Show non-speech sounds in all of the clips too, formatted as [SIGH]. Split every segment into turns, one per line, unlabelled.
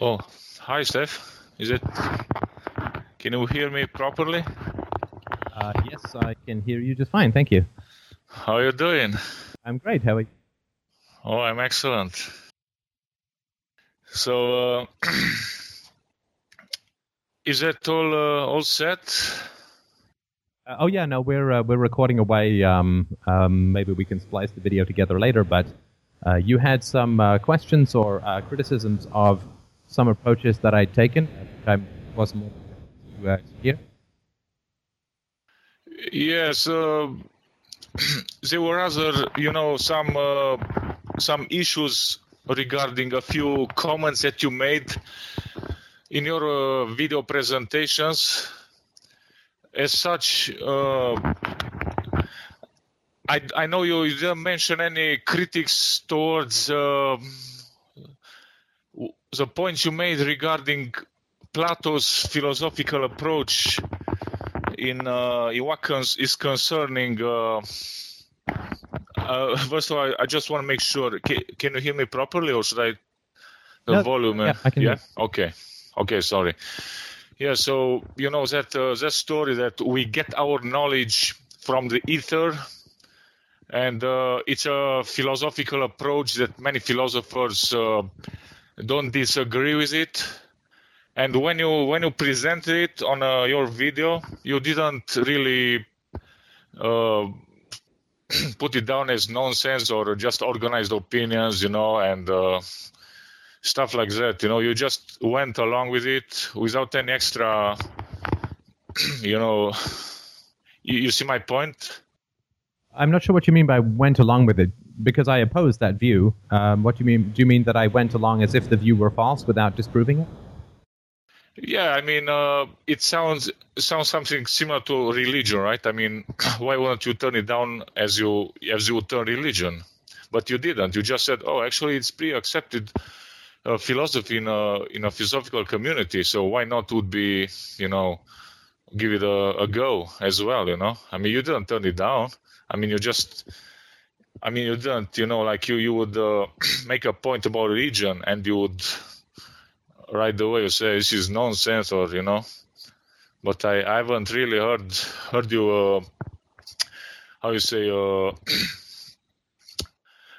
Oh, hi, Steph. Is it? Can you hear me properly?
Uh, yes, I can hear you just fine. Thank you.
How are you doing?
I'm great. How are you?
Oh, I'm excellent. So, uh, [CLEARS THROAT] is that all uh, all set?
Uh, oh yeah, no, we're uh, we're recording away. Um, um, maybe we can splice the video together later. But uh, you had some uh, questions or uh, criticisms of some approaches that I'd taken. I wasn't able to uh, hear.
Yes, uh, [CLEARS THROAT] there were other, you know, some uh, some issues regarding a few comments that you made in your uh, video presentations. As such, uh, I I know you didn't mention any critics towards uh, the points you made regarding Plato's philosophical approach in uh, in what cons- is concerning. Uh, uh, first of all, I, I just want to make sure. Can, can you hear me properly, or should I? The
No,
volume. uh,
yeah, I can
Yeah. Okay. Okay. Sorry. Yeah. So you know that uh, that story that we get our knowledge from the ether, and uh, it's a philosophical approach that many philosophers uh, don't disagree with it. And when you when you presented it on uh, your video, you didn't really uh, [CLEARS THROAT] put it down as nonsense or just organized opinions, you know, and uh, stuff like that. You know, you just went along with it without any extra, [CLEARS THROAT] you know. You, you see my point?
I'm not sure what you mean by went along with it because I oppose that view. Um, what do you mean? Do you mean that I went along as if the view were false without disproving it?
Yeah, I mean, uh, it sounds sounds something similar to religion, right? I mean, [COUGHS] why wouldn't you turn it down as you as you would turn religion? But you didn't. You just said, "Oh, actually, it's pre-accepted uh, philosophy in a in a philosophical community, so why not would be, you know, give it a, a go as well, you know? I mean, you didn't turn it down. I mean, you just, I mean, you didn't, you know, like you you would uh, [CLEARS THROAT] make a point about religion and you would right away you say this is nonsense or you know but i, I haven't really heard heard you uh, how you say uh, [CLEARS THROAT]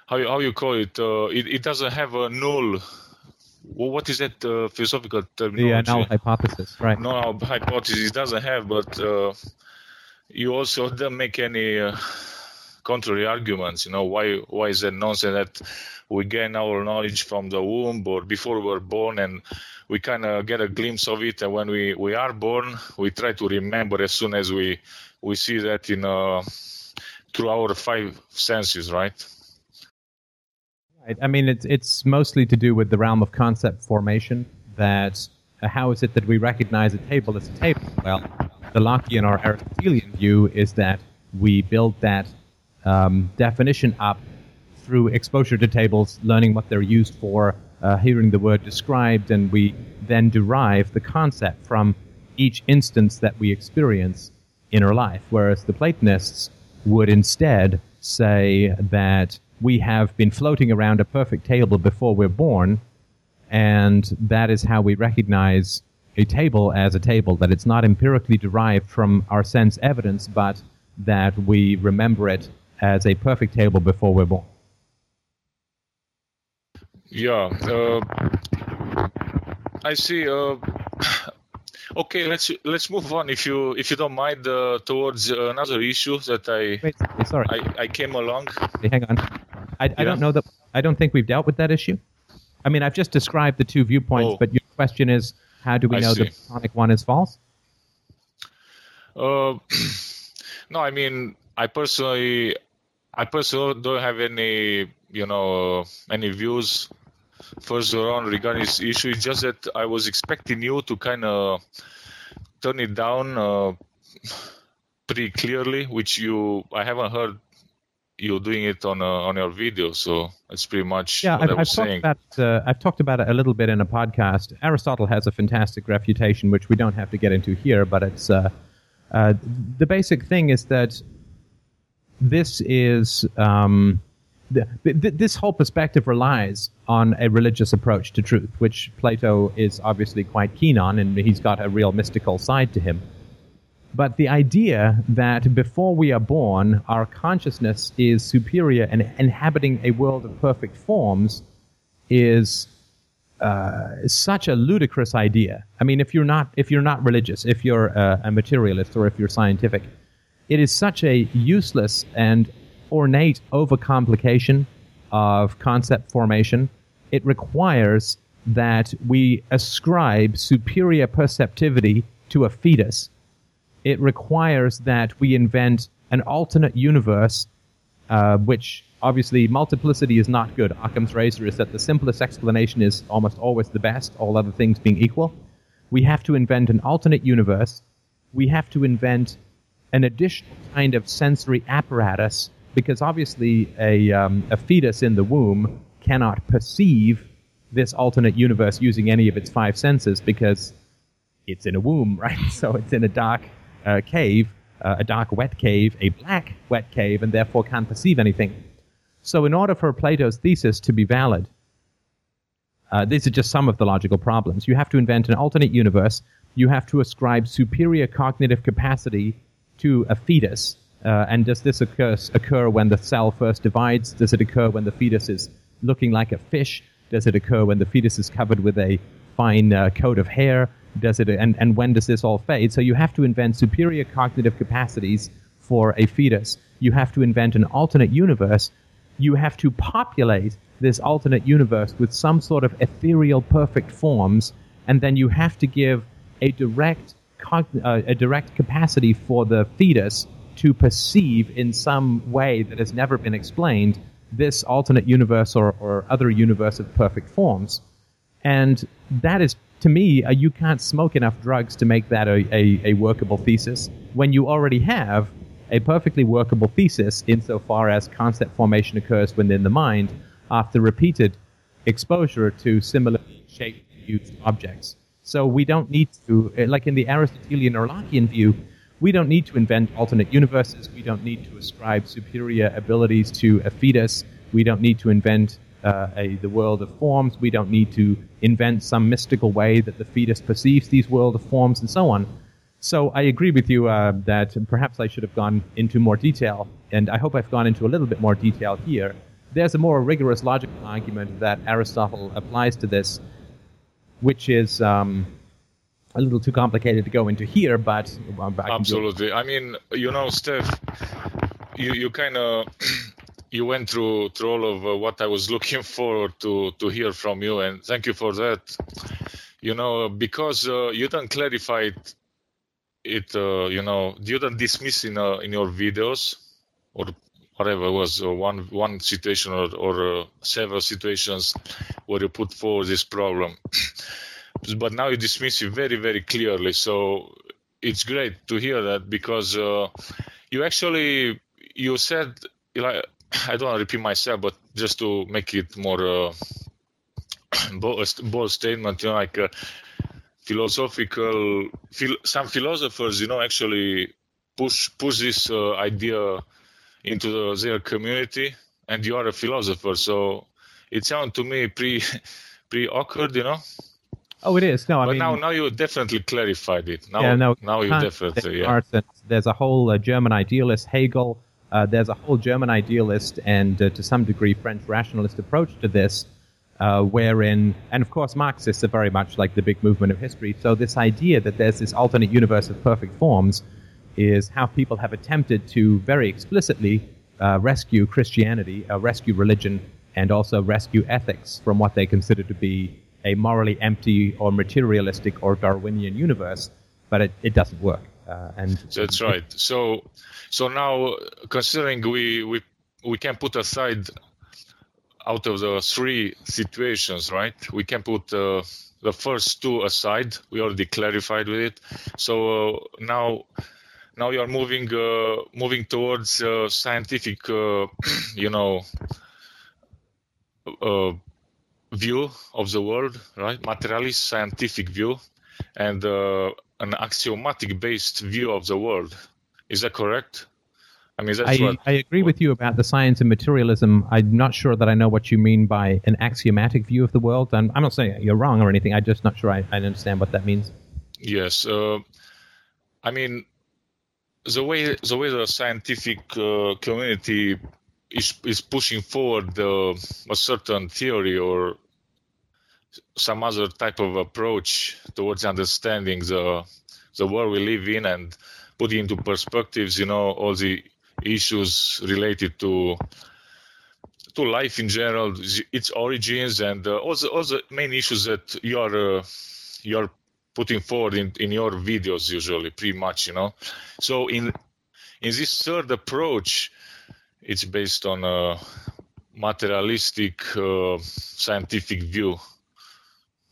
how you how you call it uh, it, it doesn't have a null well, what is that uh, philosophical terminology
null hypothesis, right?
no hypothesis it doesn't have but uh, you also don't make any uh, contrary arguments you know why why is that nonsense that we gain our knowledge from the womb or before we're born and we kind of get a glimpse of it and when we we are born we try to remember as soon as we we see that in uh through our five senses right
Right. I mean, it's it's mostly to do with the realm of concept formation. That uh, how is it that we recognize a table as a table? Well, the Lockean or Aristotelian view is that we build that um, definition up through exposure to tables, learning what they're used for, uh, hearing the word described, and we then derive the concept from each instance that we experience in our life. Whereas the Platonists would instead say that we have been floating around a perfect table before we're born, and that is how we recognize a table as a table, that it's not empirically derived from our sense evidence, but that we remember it as a perfect table before we're born.
yeah uh, i see uh okay let's let's move on if you if you don't mind uh, towards another issue that i
Wait, sorry,
I, I came along.
Hey, hang on. I, I don't know that. I don't think we've dealt with that issue. I mean, I've just described the two viewpoints,
Oh.
but your question is, how do we
I
know the
see.
Platonic one is false?
Uh, [CLEARS THROAT] no, I mean, I personally, I personally don't have any, you know, any views further on regarding this issue. It's just that I was expecting you to kind of turn it down uh, pretty clearly, which you, I haven't heard you doing it on uh, on your video, so that's pretty much
Yeah,
what
I've,
I
I've talked
saying.
about uh, I've talked about it a little bit in a podcast. Aristotle has a fantastic refutation, which we don't have to get into here, but it's uh, uh, the basic thing is that this is um, the, th- this whole perspective relies on a religious approach to truth, which Plato is obviously quite keen on, and he's got a real mystical side to him. But the idea that before we are born, our consciousness is superior and inhabiting a world of perfect forms is uh, such a ludicrous idea. I mean, if you're not if you're not religious, if you're a, a materialist, or if you're scientific, it is such a useless and ornate overcomplication of concept formation. It requires that we ascribe superior perceptivity to a fetus. It requires that we invent an alternate universe, uh, which obviously multiplicity is not good. Occam's razor is that the simplest explanation is almost always the best, all other things being equal. We have to invent an alternate universe. We have to invent an additional kind of sensory apparatus because obviously a, um, a fetus in the womb cannot perceive this alternate universe using any of its five senses because it's in a womb, [LAUGHS] right? So it's in a dark uh, cave, uh, a dark wet cave, a black wet cave, and therefore can't perceive anything. So, in order for Plato's thesis to be valid, uh, these are just some of the logical problems. You have to invent an alternate universe. You have to ascribe superior cognitive capacity to a fetus uh, and does this occur, occur when the cell first divides? Does it occur when the fetus is looking like a fish? Does it occur when the fetus is covered with a fine uh, coat of hair? Does it, and, and when does this all fade? So you have to invent superior cognitive capacities for a fetus. You have to invent an alternate universe. You have to populate this alternate universe with some sort of ethereal perfect forms, and then you have to give a direct, uh, a direct capacity for the fetus to perceive in some way that has never been explained this alternate universe or, or other universe of perfect forms. And that is, to me, uh, you can't smoke enough drugs to make that a, a, a workable thesis when you already have a perfectly workable thesis insofar as concept formation occurs within the mind after repeated exposure to similarly shaped used objects. So we don't need to, like in the Aristotelian or Lockean view, we don't need to invent alternate universes. We don't need to ascribe superior abilities to a fetus. We don't need to invent uh, a, the world of forms. We don't need to invent some mystical way that the fetus perceives these world of forms and so on. So I agree with you uh, that perhaps I should have gone into more detail, and I hope I've gone into a little bit more detail here. There's a more rigorous logical argument that Aristotle applies to this, which is um, a little too complicated to go into here, but
I absolutely. I mean, you know, Steph, you you kind of [CLEARS THROAT] you went through through all of uh, what I was [LAUGHS] looking for to to hear from you, and thank you for that. You know, because uh, you don't clarify it, it uh, you know, you don't dismiss in uh, in your videos or whatever was one one situation or, or uh, several situations where you put forward this problem. [CLEARS THROAT] but now you dismiss it very very clearly so it's great to hear that because uh, you actually you said like [CLEARS THROAT] i don't want to repeat myself but just to make it more uh, [CLEARS THROAT] bold, bold statement you know like philosophical phil- some philosophers you know actually push push this uh, idea into the, their community and you are a philosopher so it sounds to me pretty [LAUGHS] pretty awkward you know
Oh, it is. No, I
but
mean,
now, now you definitely clarified it. Now, yeah, no, now you definitely. Yeah.
There's a whole uh, German idealist, Hegel. Uh, there's a whole German idealist and, uh, to some degree, French rationalist approach to this, uh, wherein, and of course, Marxists are very much like the big movement of history. So this idea that there's this alternate universe of perfect forms is how people have attempted to very explicitly uh, rescue Christianity, uh, rescue religion, and also rescue ethics from what they consider to be a morally empty or materialistic or Darwinian universe, but it, it doesn't work. Uh, and
that's right. So, so now considering we we we can put aside out of the three situations, right? We can put uh, the first two aside. We already clarified with it. So uh, now, now you are moving uh, moving towards uh, scientific, uh, [CLEARS THROAT] you know, uh, view of the world, right? Materialist scientific view and uh, an axiomatic based view of the world. Is that correct? I mean, that's
I,
what.
I agree with you about the science and materialism. I'm not sure that I know what you mean by an axiomatic view of the world. I'm, I'm not saying you're wrong or anything. I'm just not sure I, I understand what that means.
Yes, uh, I mean, the way the way the scientific uh, community is is pushing forward uh, a certain theory or some other type of approach towards understanding the the world we live in and putting into perspectives, you know, all the issues related to to life in general, its origins, and uh, all, the, all the main issues that you are uh, you are putting forward in, in your videos usually, pretty much, you know. So in in this third approach, it's based on a materialistic uh, scientific view.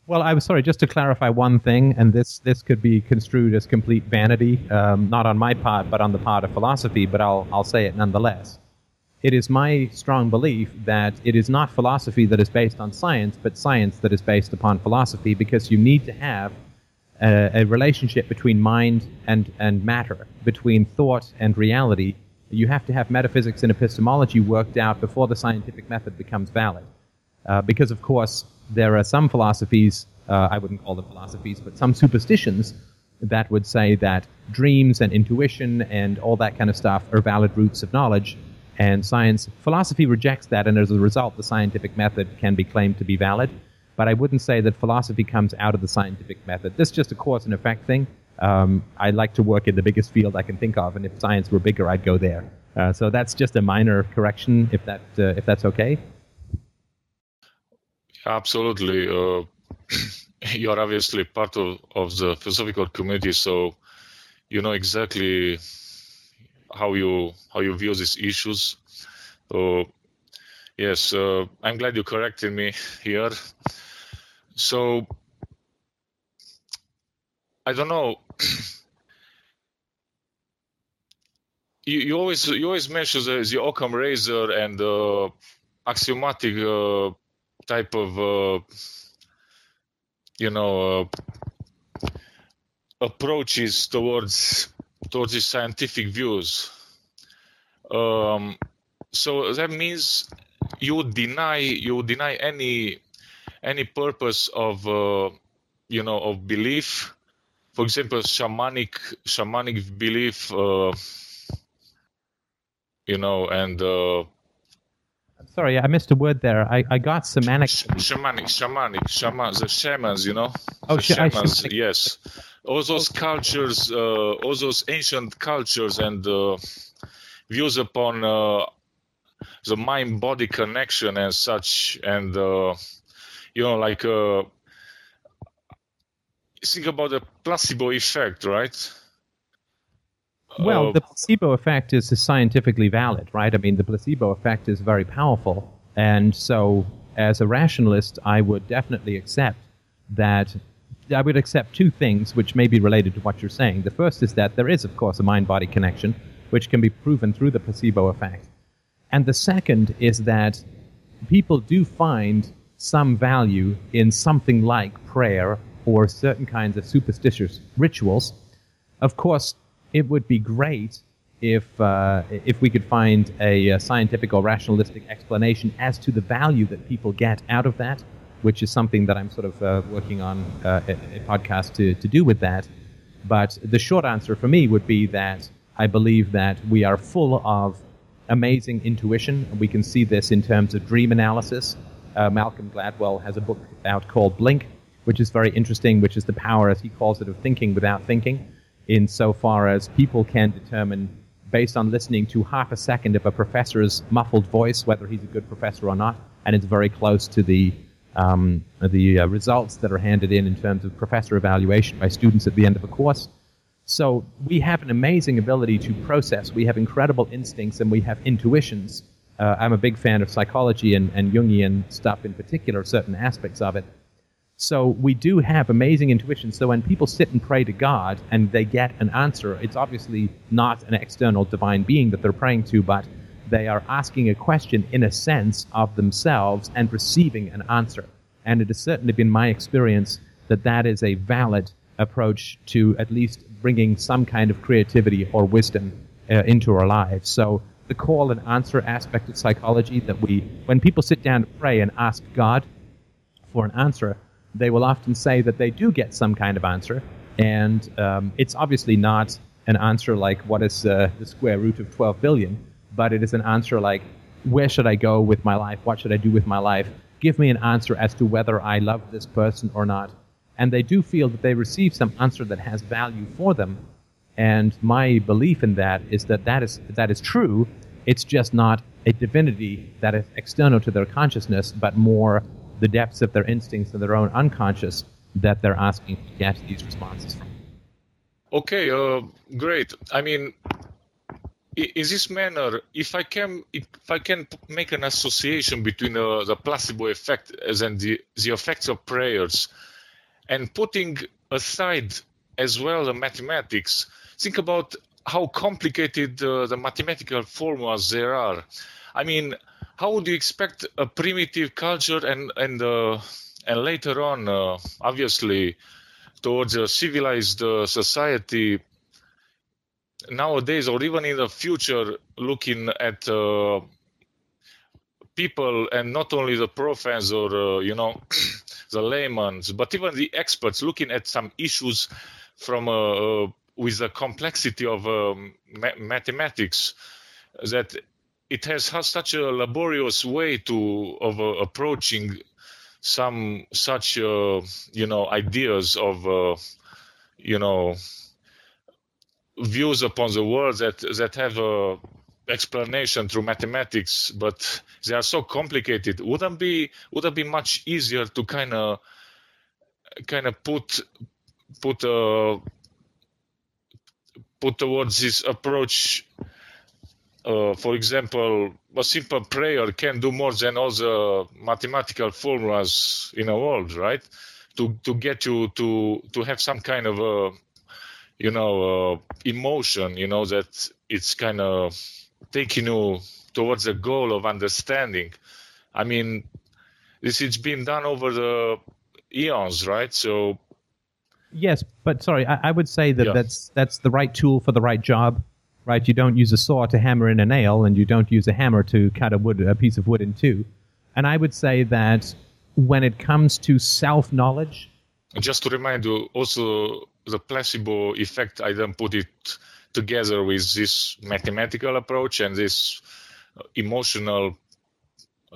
Well, I'm sorry, just to clarify one thing, and this, this could be construed as complete vanity, um, not on my part, but on the part of philosophy, but I'll, I'll say it nonetheless. It is my strong belief that it is not philosophy that is based on science, but science that is based upon philosophy, because you need to have a, a relationship between mind and, and matter, between thought and reality. You have to have metaphysics and epistemology worked out before the scientific method becomes valid. Uh, because, of course, there are some philosophies, uh, I wouldn't call them philosophies, but some superstitions that would say that dreams and intuition and all that kind of stuff are valid routes of knowledge. And science, philosophy rejects that, and as a result, the scientific method can be claimed to be valid. But I wouldn't say that philosophy comes out of the scientific method. This is just a cause and effect thing. Um, I like to work in the biggest field I can think of, and if science were bigger, I'd go there. Uh, so that's just a minor correction, if that uh, if that's okay.
Absolutely. Uh, [LAUGHS] you are obviously part of, of the philosophical community, so you know exactly how you how you view these issues. So yes, uh, I'm glad you corrected me here. So I don't know. [CLEARS THROAT] you, you always you always mention the, the Occam razor and the axiomatic uh, type of uh, you know uh, approaches towards towards the scientific views. Um, so that means you deny you deny any any purpose of uh, you know of belief. For example, shamanic shamanic belief. Uh, you know, and uh,
Sorry, I missed a word there. I, I got semantic.
Sh- shamanic, shamanic, shaman, the shamans, you know.
Oh,
the
sh-
shamans,
shamanic.
yes. All those cultures, uh, all those ancient cultures and uh, views upon uh, the mind-body connection and such, and uh, you know, like uh, think about the placebo effect, right?
Well,
Uh,
the placebo effect is scientifically valid, right? I mean, the placebo effect is very powerful. And so, as a rationalist, I would definitely accept that. I would accept two things which may be related to what you're saying. The first is that there is, of course, a mind body connection, which can be proven through the placebo effect. And the second is that people do find some value in something like prayer or certain kinds of superstitious rituals. Of course, it would be great if uh, if we could find a, uh scientific or rationalistic explanation as to the value that people get out of that, which is something that I'm sort of uh, working on uh, a, a podcast to, to do with that. But the short answer for me would be that I believe that we are full of amazing intuition. We can see this in terms of dream analysis. Uh, Malcolm Gladwell has a book out called Blink, which is very interesting, which is the power, as he calls it, of thinking without thinking, insofar as people can determine, based on listening to half a second of a professor's muffled voice, whether he's a good professor or not, and it's very close to the um, the uh, results that are handed in in terms of professor evaluation by students at the end of a course. So we have an amazing ability to process. We have incredible instincts and we have intuitions. Uh, I'm a big fan of psychology and, and Jungian stuff in particular, certain aspects of it. So we do have amazing intuition. So when people sit and pray to God and they get an answer, it's obviously not an external divine being that they're praying to, but they are asking a question in a sense of themselves and receiving an answer. And it has certainly been my experience that that is a valid approach to at least bringing some kind of creativity or wisdom uh, into our lives. So the call and answer aspect of psychology that we, when people sit down to pray and ask God for an answer, they will often say that they do get some kind of answer, and um, it's obviously not an answer like what is uh, the square root of 12 billion, but it is an answer like where should I go with my life? What should I do with my life? Give me an answer as to whether I love this person or not. And they do feel that they receive some answer that has value for them. And my belief in that is that that is, that is true. It's just not a divinity that is external to their consciousness, but more the depths of their instincts and their own unconscious that they're asking to get these responses from.
Okay, uh, great. I mean, in this manner, if I can, if I can make an association between uh, the placebo effect as and the, the effects of prayers, and putting aside as well the mathematics, think about how complicated uh, the mathematical formulas there are. I mean, how would you expect a primitive culture and and uh, and later on, uh, obviously, towards a civilized uh, society nowadays or even in the future looking at uh, people and not only the profanes or uh, you know [CLEARS THROAT] the laymen but even the experts looking at some issues from uh, uh with the complexity of um, ma- mathematics that it has, such a laborious way to of uh, approaching some such uh, you know ideas of you know views upon the world that that have a explanation through mathematics, but they are so complicated. Wouldn't be would it be much easier to kind of kind of put put uh, put towards this approach? Uh, for example, a simple prayer can do more than all the mathematical formulas in the world, right? To to get you to to have some kind of a you know, uh, emotion, you know, that it's kind of taking you towards a goal of understanding. I mean, this it's been done over the eons, right? So.
Yes, but sorry, I, I would say that yeah. that's that's the right tool for the right job, right? You don't use a saw to hammer in a nail, and you don't use a hammer to cut a wood a piece of wood in two. And I would say that when it comes to self knowledge,
just to remind you, also the placebo effect, I then put it together with this mathematical approach and this emotional,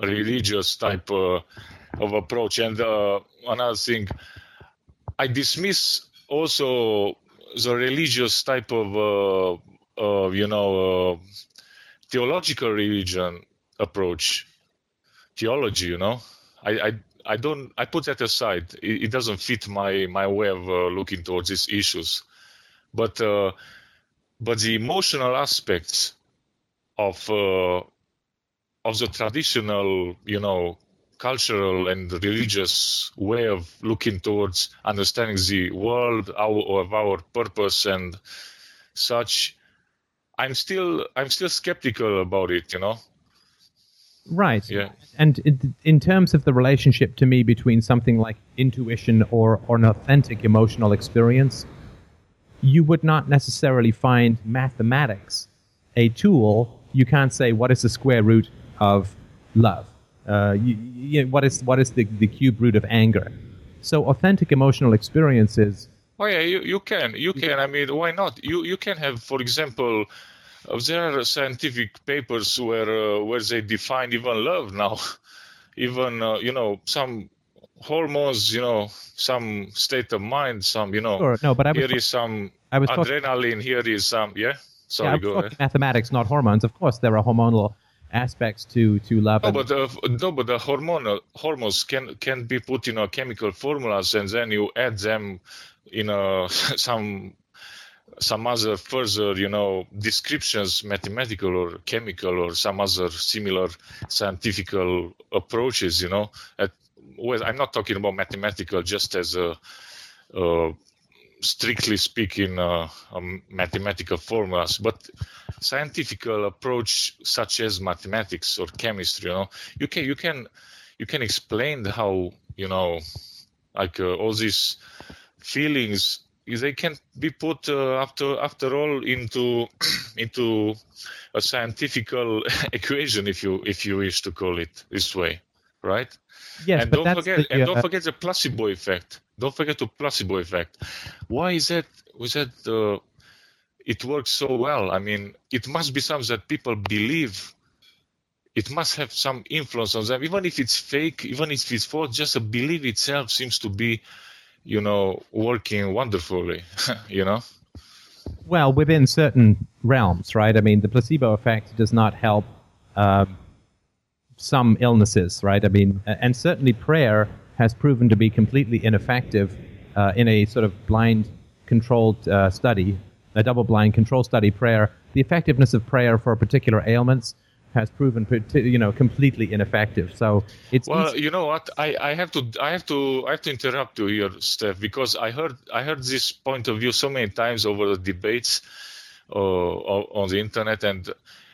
religious type uh, of approach. And uh, another thing, I dismiss also the religious type of, uh, you know, uh, theological religion approach, theology. You know, I, I I don't. I put that aside. It, it doesn't fit my my way of uh, looking towards these issues. But uh, but the emotional aspects of uh, of the traditional, you know, cultural and religious way of looking towards understanding the world, our of our purpose and such. I'm still I'm still skeptical about it. You know.
Right.
Yeah.
And in terms of the relationship to me between something like intuition or, or an authentic emotional experience, you would not necessarily find mathematics a tool. You can't say what is the square root of love. Uh, you, you, what is what is the, the cube root of anger? So authentic emotional experiences.
Oh yeah, you, you can you can. I mean, why not? You you can have, for example, uh, there are scientific papers where uh, where they define even love now, [LAUGHS] even uh, you know some hormones, you know, some state of mind, some you know.
Sure. No, but I
was, here is some I was adrenaline. Here is some yeah. Sorry,
yeah,
go ahead.
Mathematics, not hormones. Of course, there are hormonal aspects to to love.
No, but uh, no, but the hormonal hormones can can be put in a chemical formulas, and then you add them in a [LAUGHS] some some other further, you know, descriptions, mathematical or chemical or some other similar scientific approaches, you know. At, well, I'm not talking about mathematical just as a, a strictly speaking uh, mathematical formulas, but scientific approach such as mathematics or chemistry, you know, you can you can you can explain how you know like uh, all these feelings they can be put uh, after after all into [CLEARS THROAT] into a scientific [LAUGHS] equation if you if you wish to call it this way right?
Yes
and don't forget
the,
and
uh,
don't forget the placebo effect don't forget the placebo effect. Why is that was that uh, it works so well? I mean it must be something that people believe. It must have some influence on them. Even if it's fake even if it's false just a belief itself seems to be you know working wonderfully [LAUGHS] you know?
Well within certain realms right? I mean the placebo effect does not help um, some illnesses right? I mean and certainly prayer has proven to be completely ineffective uh, in a sort of blind controlled uh, study a double blind control study prayer. The effectiveness of prayer for particular ailments has proven you know completely ineffective. So it's
well
easy-
you know what? I, I have to i have to i have to interrupt you here steph because i heard i heard this point of view so many times over the debates uh, on the internet and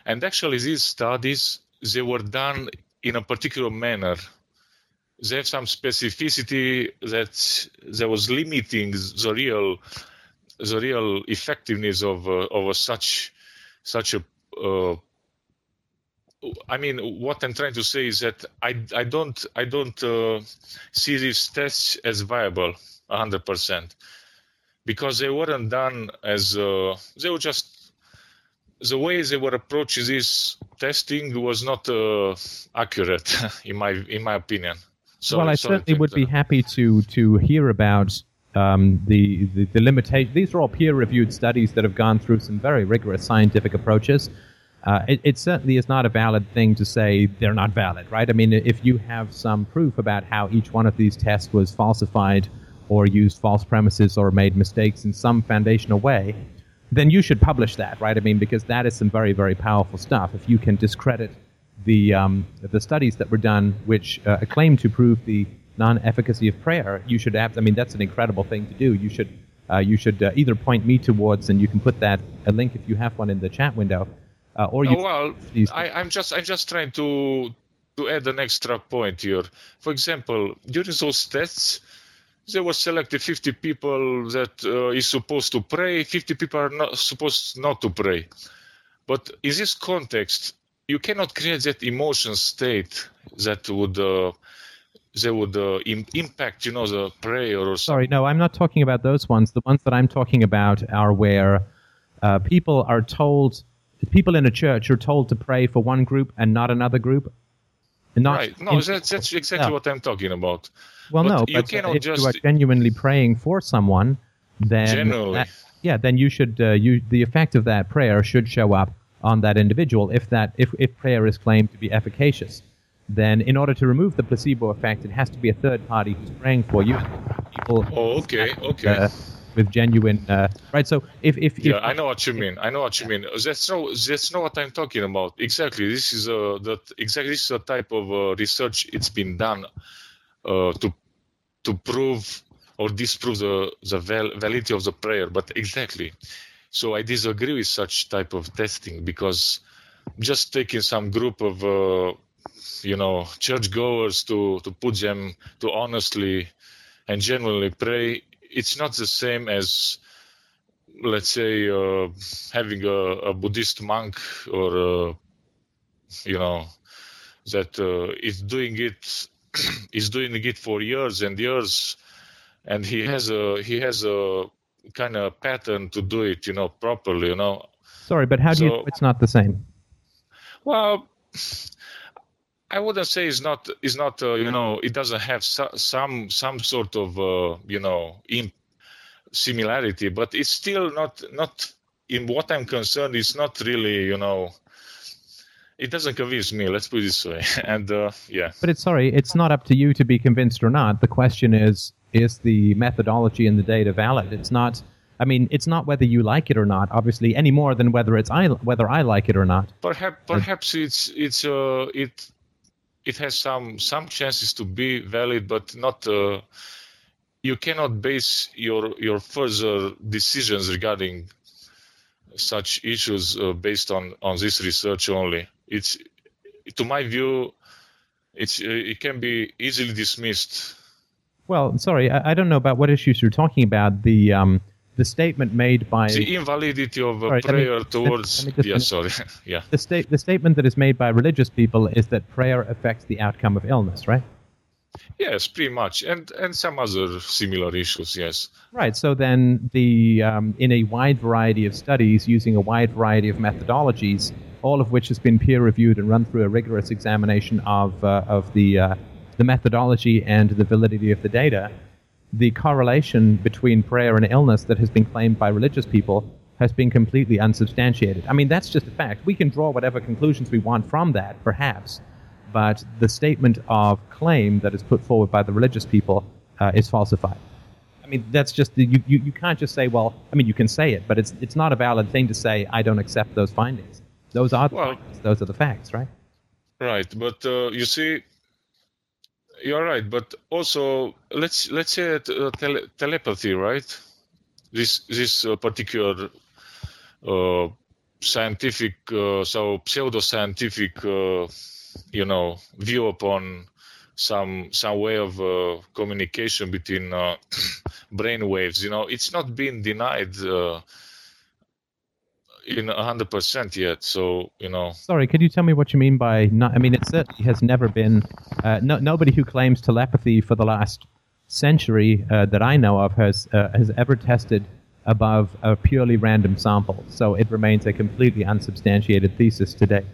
and actually these studies they were done in a particular manner they have some specificity that that was limiting the real the real effectiveness of uh, of a such such a uh, I mean, what I'm trying to say is that I, I don't I don't uh, see these tests as viable 100 percent because they weren't done as uh, they were just the way they were approaching this testing was not uh, accurate [LAUGHS] in my in my opinion. So
well, I certainly would be happy to to hear about um, the the, the limitation. These are all peer-reviewed studies that have gone through some very rigorous scientific approaches. Uh, it, it certainly is not a valid thing to say they're not valid, right? I mean, if you have some proof about how each one of these tests was falsified or used false premises or made mistakes in some foundational way, then you should publish that, right? I mean, because that is some very, very powerful stuff. If you can discredit the um, the studies that were done, which uh, claim to prove the non-efficacy of prayer, you should have. I mean, that's an incredible thing to do. You should uh, you should uh, either point me towards, and you can put that a link if you have one in the chat window, uh, or you.
Oh, well, I, I'm just I'm just trying to to add an extra point here. For example, during those tests, they were selected 50 people that uh, is supposed to pray, 50 people are not supposed not to pray. But in this context, you cannot create that emotion state that would uh, that would uh, im- impact, you know, the prayer or something.
Sorry, no, I'm not talking about those ones. The ones that I'm talking about are where uh, people are told, people in a church are told to pray for one group and not another group. Not
Right? No,
in-
that's that's exactly
Yeah.
what I'm talking about.
Well,
But
no,
you
but
cannot
if you are genuinely praying for someone, then that- yeah, then you should uh, you the effect of that prayer should show up on that individual. If that if if prayer is claimed to be efficacious, then in order to remove the placebo effect, it has to be a third party who's praying for you. People
Oh, okay, okay.
uh, with genuine uh, right. So if if, if
yeah, I know what you mean. I know what you mean. That's no, that's not what I'm talking about. Exactly. This is a that exactly this is a type of uh, research. It's been done uh, to to prove or disprove the the val- validity of the prayer. But exactly. So I disagree with such type of testing because just taking some group of uh, you know churchgoers to to put them to honestly and genuinely pray, it's not the same as let's say uh, having a, a Buddhist monk or uh, you know that uh, is doing it [CLEARS THROAT] is doing it for years and years, and he has a he has a kind of pattern to do it, you know, properly, you know.
sorry, but how do you
So-
know it's not the same?
Well, I wouldn't say it's not it's not uh, you know it doesn't have so, some some sort of uh, you know in similarity, but it's still not not in what I'm concerned. It's not really you know it doesn't convince me. Let's put it this way. [LAUGHS] And uh, yeah,
But it's sorry, it's not up to you to be convinced or not. The question is, is the methodology and the data valid? It's not. I mean, it's not whether you like it or not, obviously, any more than whether it's I whether I like it or not.
perhaps perhaps it's it's uh it it has some some chances to be valid, but not. Uh, you cannot base your your further decisions regarding such issues uh, based on on this research only. It's to my view, it's uh, it can be easily dismissed.
Well, sorry, I, I don't know about what issues you're talking about. The um, the statement made by
the invalidity of
Sorry,
prayer towards.
me
yeah, sorry. [LAUGHS] yeah.
the state the statement that is made by religious people is that prayer affects the outcome of illness, right?
Yes, pretty much, and and some other similar issues. Yes.
Right. So then, the um, in a wide variety of studies using a wide variety of methodologies, all of which has been peer reviewed and run through a rigorous examination of uh, of the uh, the methodology and the validity of the data, the correlation between prayer and illness that has been claimed by religious people has been completely unsubstantiated. I mean, that's just a fact. We can draw whatever conclusions we want from that, perhaps, but the statement of claim that is put forward by the religious people uh, is falsified. I mean, that's just the, you, you. You can't just say, well, I mean, you can say it, but it's it's not a valid thing to say. I don't accept those findings. Those are the
Well-.
Those are the facts, right?
Right, but uh, you see, you're right. But also, let's let's say uh, tele- telepathy, right? This this uh, particular uh, scientific, uh, so pseudo-scientific, uh, you know, view upon some some way of uh, communication between uh, [CLEARS THROAT] brain waves. You know, it's not been denied. In 100% yet so you know
Sorry, could you tell me what you mean by not? I mean, it certainly has never been. Uh, no, nobody who claims telepathy for the last century uh, that I know of has uh, has ever tested above a purely random sample. So it remains a completely unsubstantiated thesis today.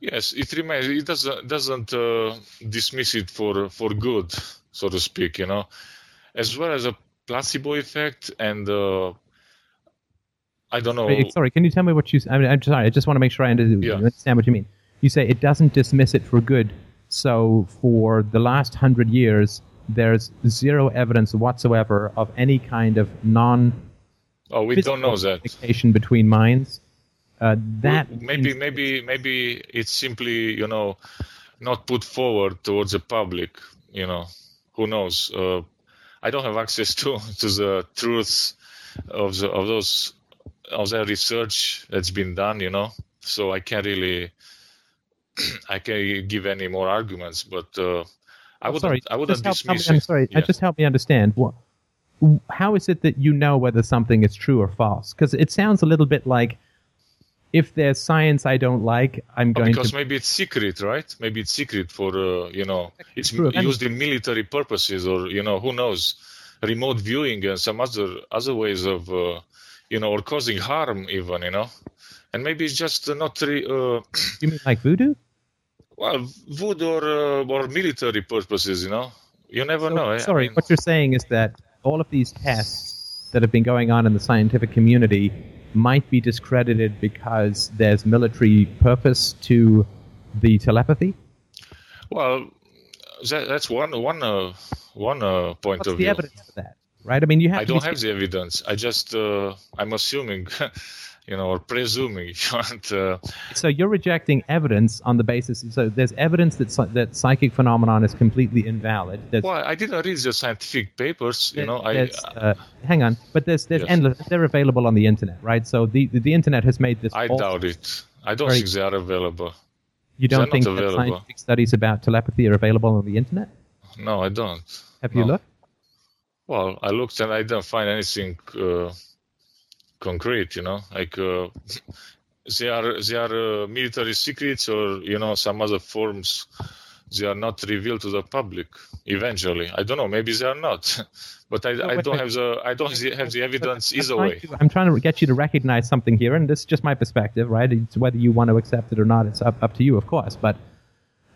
Yes, it remains. It doesn't doesn't uh, dismiss it for for good, so to speak. You know, as well as a placebo effect, and uh, I don't know.
Sorry, can you tell me what you? I mean, I'm sorry. I just want to make sure I
Yeah.
understand what you mean. You say it doesn't dismiss it for good. So for the last hundred years, there's zero evidence whatsoever of any kind of non
oh, we don't know that.
communication between minds. Uh, that
maybe
seems-
maybe maybe it's simply you know not put forward towards the public. You know, who knows? Uh, I don't have access [LAUGHS] to to the truths of the of those of that research that's been done. You know, so I can't really [CLEARS THROAT] I can't give any more arguments. But uh, I wouldn't
sorry,
I wouldn't
just help, help
dismiss
me, I'm sorry.
Yeah.
Just help me understand. What, how is it that you know whether something is true or false? Because it sounds a little bit like if there's science I don't like, I'm
Oh,
going
because
to.
Because maybe it's secret, right? Maybe it's secret for uh, you know it's
true
used in military purposes, or you know who knows, remote viewing and some other other ways of uh, you know or causing harm even you know, and maybe it's just not re- uh, [CLEARS THROAT]
You mean like voodoo?
well voodoo or uh, or military purposes, you know. You never
So-
know. eh? I
Sorry,
mean,
what you're saying is that all of these tests that have been going on in the scientific community might be discredited because there's military purpose to the telepathy.
well, that, that's one one uh, one uh, point
What's
of
the
view.
evidence for that? Right? I mean, you have.
I don't have the evidence. I just uh, I'm assuming, [LAUGHS] you know, or presuming. If [LAUGHS] you want, uh,
So you're rejecting evidence on the basis. So there's evidence that that psychic phenomenon is completely invalid. There's,
well, I didn't read the scientific papers. You know, I
uh, hang on, but there's there's
Yes.
endless. They're available on the internet, right? So the the, the internet has made this.
I
all-
doubt it. I don't
Very-
think they are available.
You don't think that
available.
scientific studies about telepathy are available on the internet?
No, I don't.
Have you looked?
Well, I looked and I didn't find anything uh, concrete. You know, like uh, [LAUGHS] they are they are uh, military secrets or you know some other forms. They are not revealed to the public. Eventually, I don't know. Maybe they are not, [LAUGHS] but I, I don't have the I don't have the evidence
I'm
either way.
to- I'm trying to get you to recognize something here, and this is just my perspective, right? It's whether you want to accept it or not, it's up, up to you, of course. But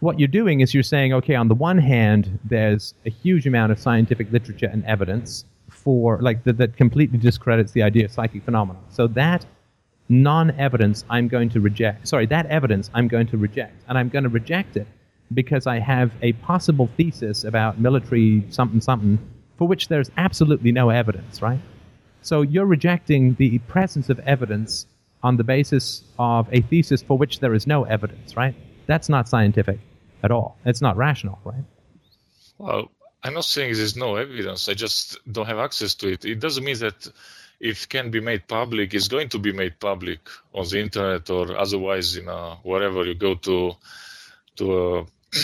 what you're doing is you're saying, okay, on the one hand, there's a huge amount of scientific literature and evidence for, like, that, that completely discredits the idea of psychic phenomena. So that non-evidence I'm going to reject. Sorry, that evidence I'm going to reject, and I'm going to reject it because I have a possible thesis about military something something for which there's absolutely no evidence, right? So you're rejecting the presence of evidence on the basis of a thesis for which there is no evidence, right? That's not scientific at all. It's not rational, right?
Well, I'm not saying there's no evidence. I just don't have access to it. It doesn't mean that if it can be made public, it's going to be made public on the internet or otherwise in uh, wherever you go to to uh, [CLEARS THROAT]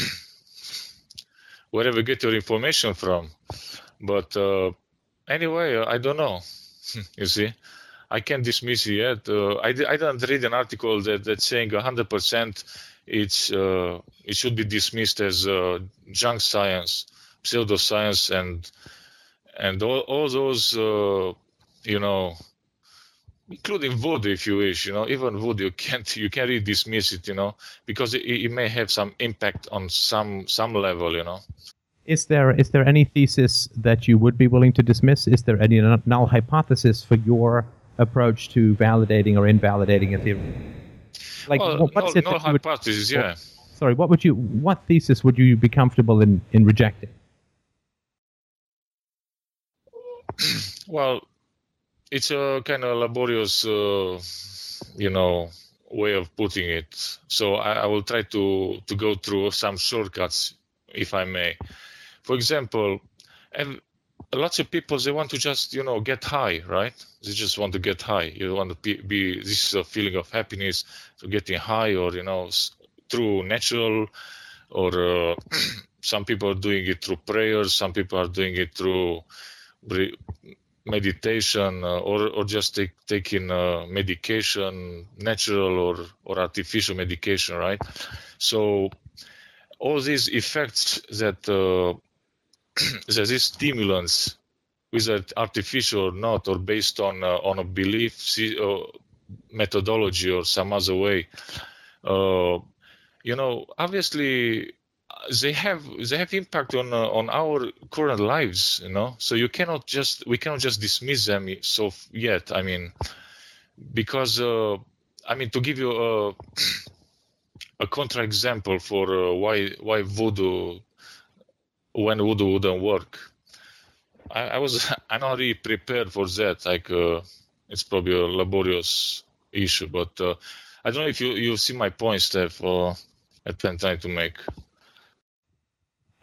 wherever you get your information from. But uh, anyway, uh, I don't know. [LAUGHS] you see, I can't dismiss it yet. Uh, I, I didn't read an article that that's saying 100% it's uh, it should be dismissed as uh, junk science, pseudoscience, and and all, all those uh, you know including voodoo if you wish you know even voodoo [LAUGHS] you can't you can't really dismiss it you know because it, it may have some impact on some some level you know.
Is there is there any thesis that you would be willing to dismiss? Is there any null hypothesis for your approach to validating or invalidating a theory
like well, what's null, it null hypothesis would, yeah
sorry what would you what thesis would you be comfortable in in rejecting [CLEARS THROAT]
well it's a kind of laborious, uh, you know, way of putting it. So I, I, will try to to go through some shortcuts, if I may. For example, and lots of people they want to just you know get high, right? They just want to get high. You want to be, be this is a feeling of happiness, so getting high, or you know, through natural, or uh, [CLEARS THROAT] some people are doing it through prayers. Some people are doing it through meditation uh, or or just take, taking uh, medication, natural or or artificial medication, right? So all these effects that uh, these stimulants, whether artificial or not, or based on uh, on a belief uh, methodology or some other way, uh, you know, obviously they have they have impact on uh, on our current lives you know? So you cannot just we cannot just dismiss them so yet i mean because uh, i mean to give you a [CLEARS THROAT] a contra example for uh, why why voodoo when voodoo wouldn't work i, I was [LAUGHS] i'm not really prepared for that like uh, it's probably a laborious issue but uh, i don't know if you you see my point steph or i'm trying to make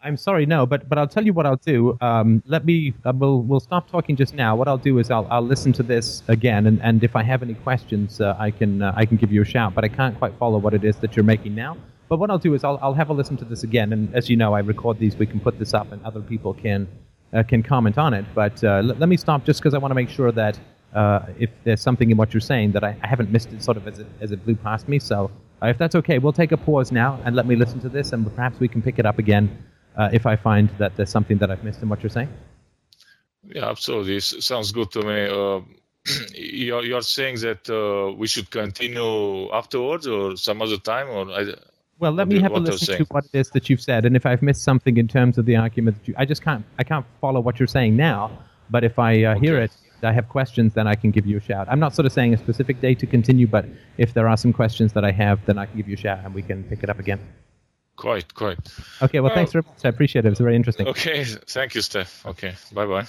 I'm sorry, no, but but I'll tell you what I'll do. Um, let me. Uh, we'll we'll stop talking just now. What I'll do is I'll I'll listen to this again, and, and if I have any questions, uh, I can uh, I can give you a shout. But I can't quite follow what it is that you're making now. But what I'll do is I'll I'll have a listen to this again, and as you know, I record these. We can put this up, and other people can uh, can comment on it. But uh, l- let me stop just because I want to make sure that uh, if there's something in what you're saying that I, I haven't missed it, sort of as it as it blew past me. So if that's okay, we'll take a pause now and let me listen to this, and perhaps we can pick it up again uh, if I find that there's something that I've missed in what you're saying?
Yeah, absolutely. It sounds good to me. [CLEARS THROAT] Uh, you're, you're saying that uh, we should continue afterwards or some other time, or I,
well, let me have a listen to what it is that you've said, and if I've missed something in terms of the argument, that you, I just can't I can't follow what you're saying now. But if I uh, okay. hear it, I have questions, then I can give you a shout. I'm not sort of saying a specific day to continue, but if there are some questions that I have, then I can give you a shout and we can pick it up again.
Quite, quite.
Okay, well, well thanks very much. I appreciate it. It was very interesting.
Okay, thank you, Steph. Okay, bye bye.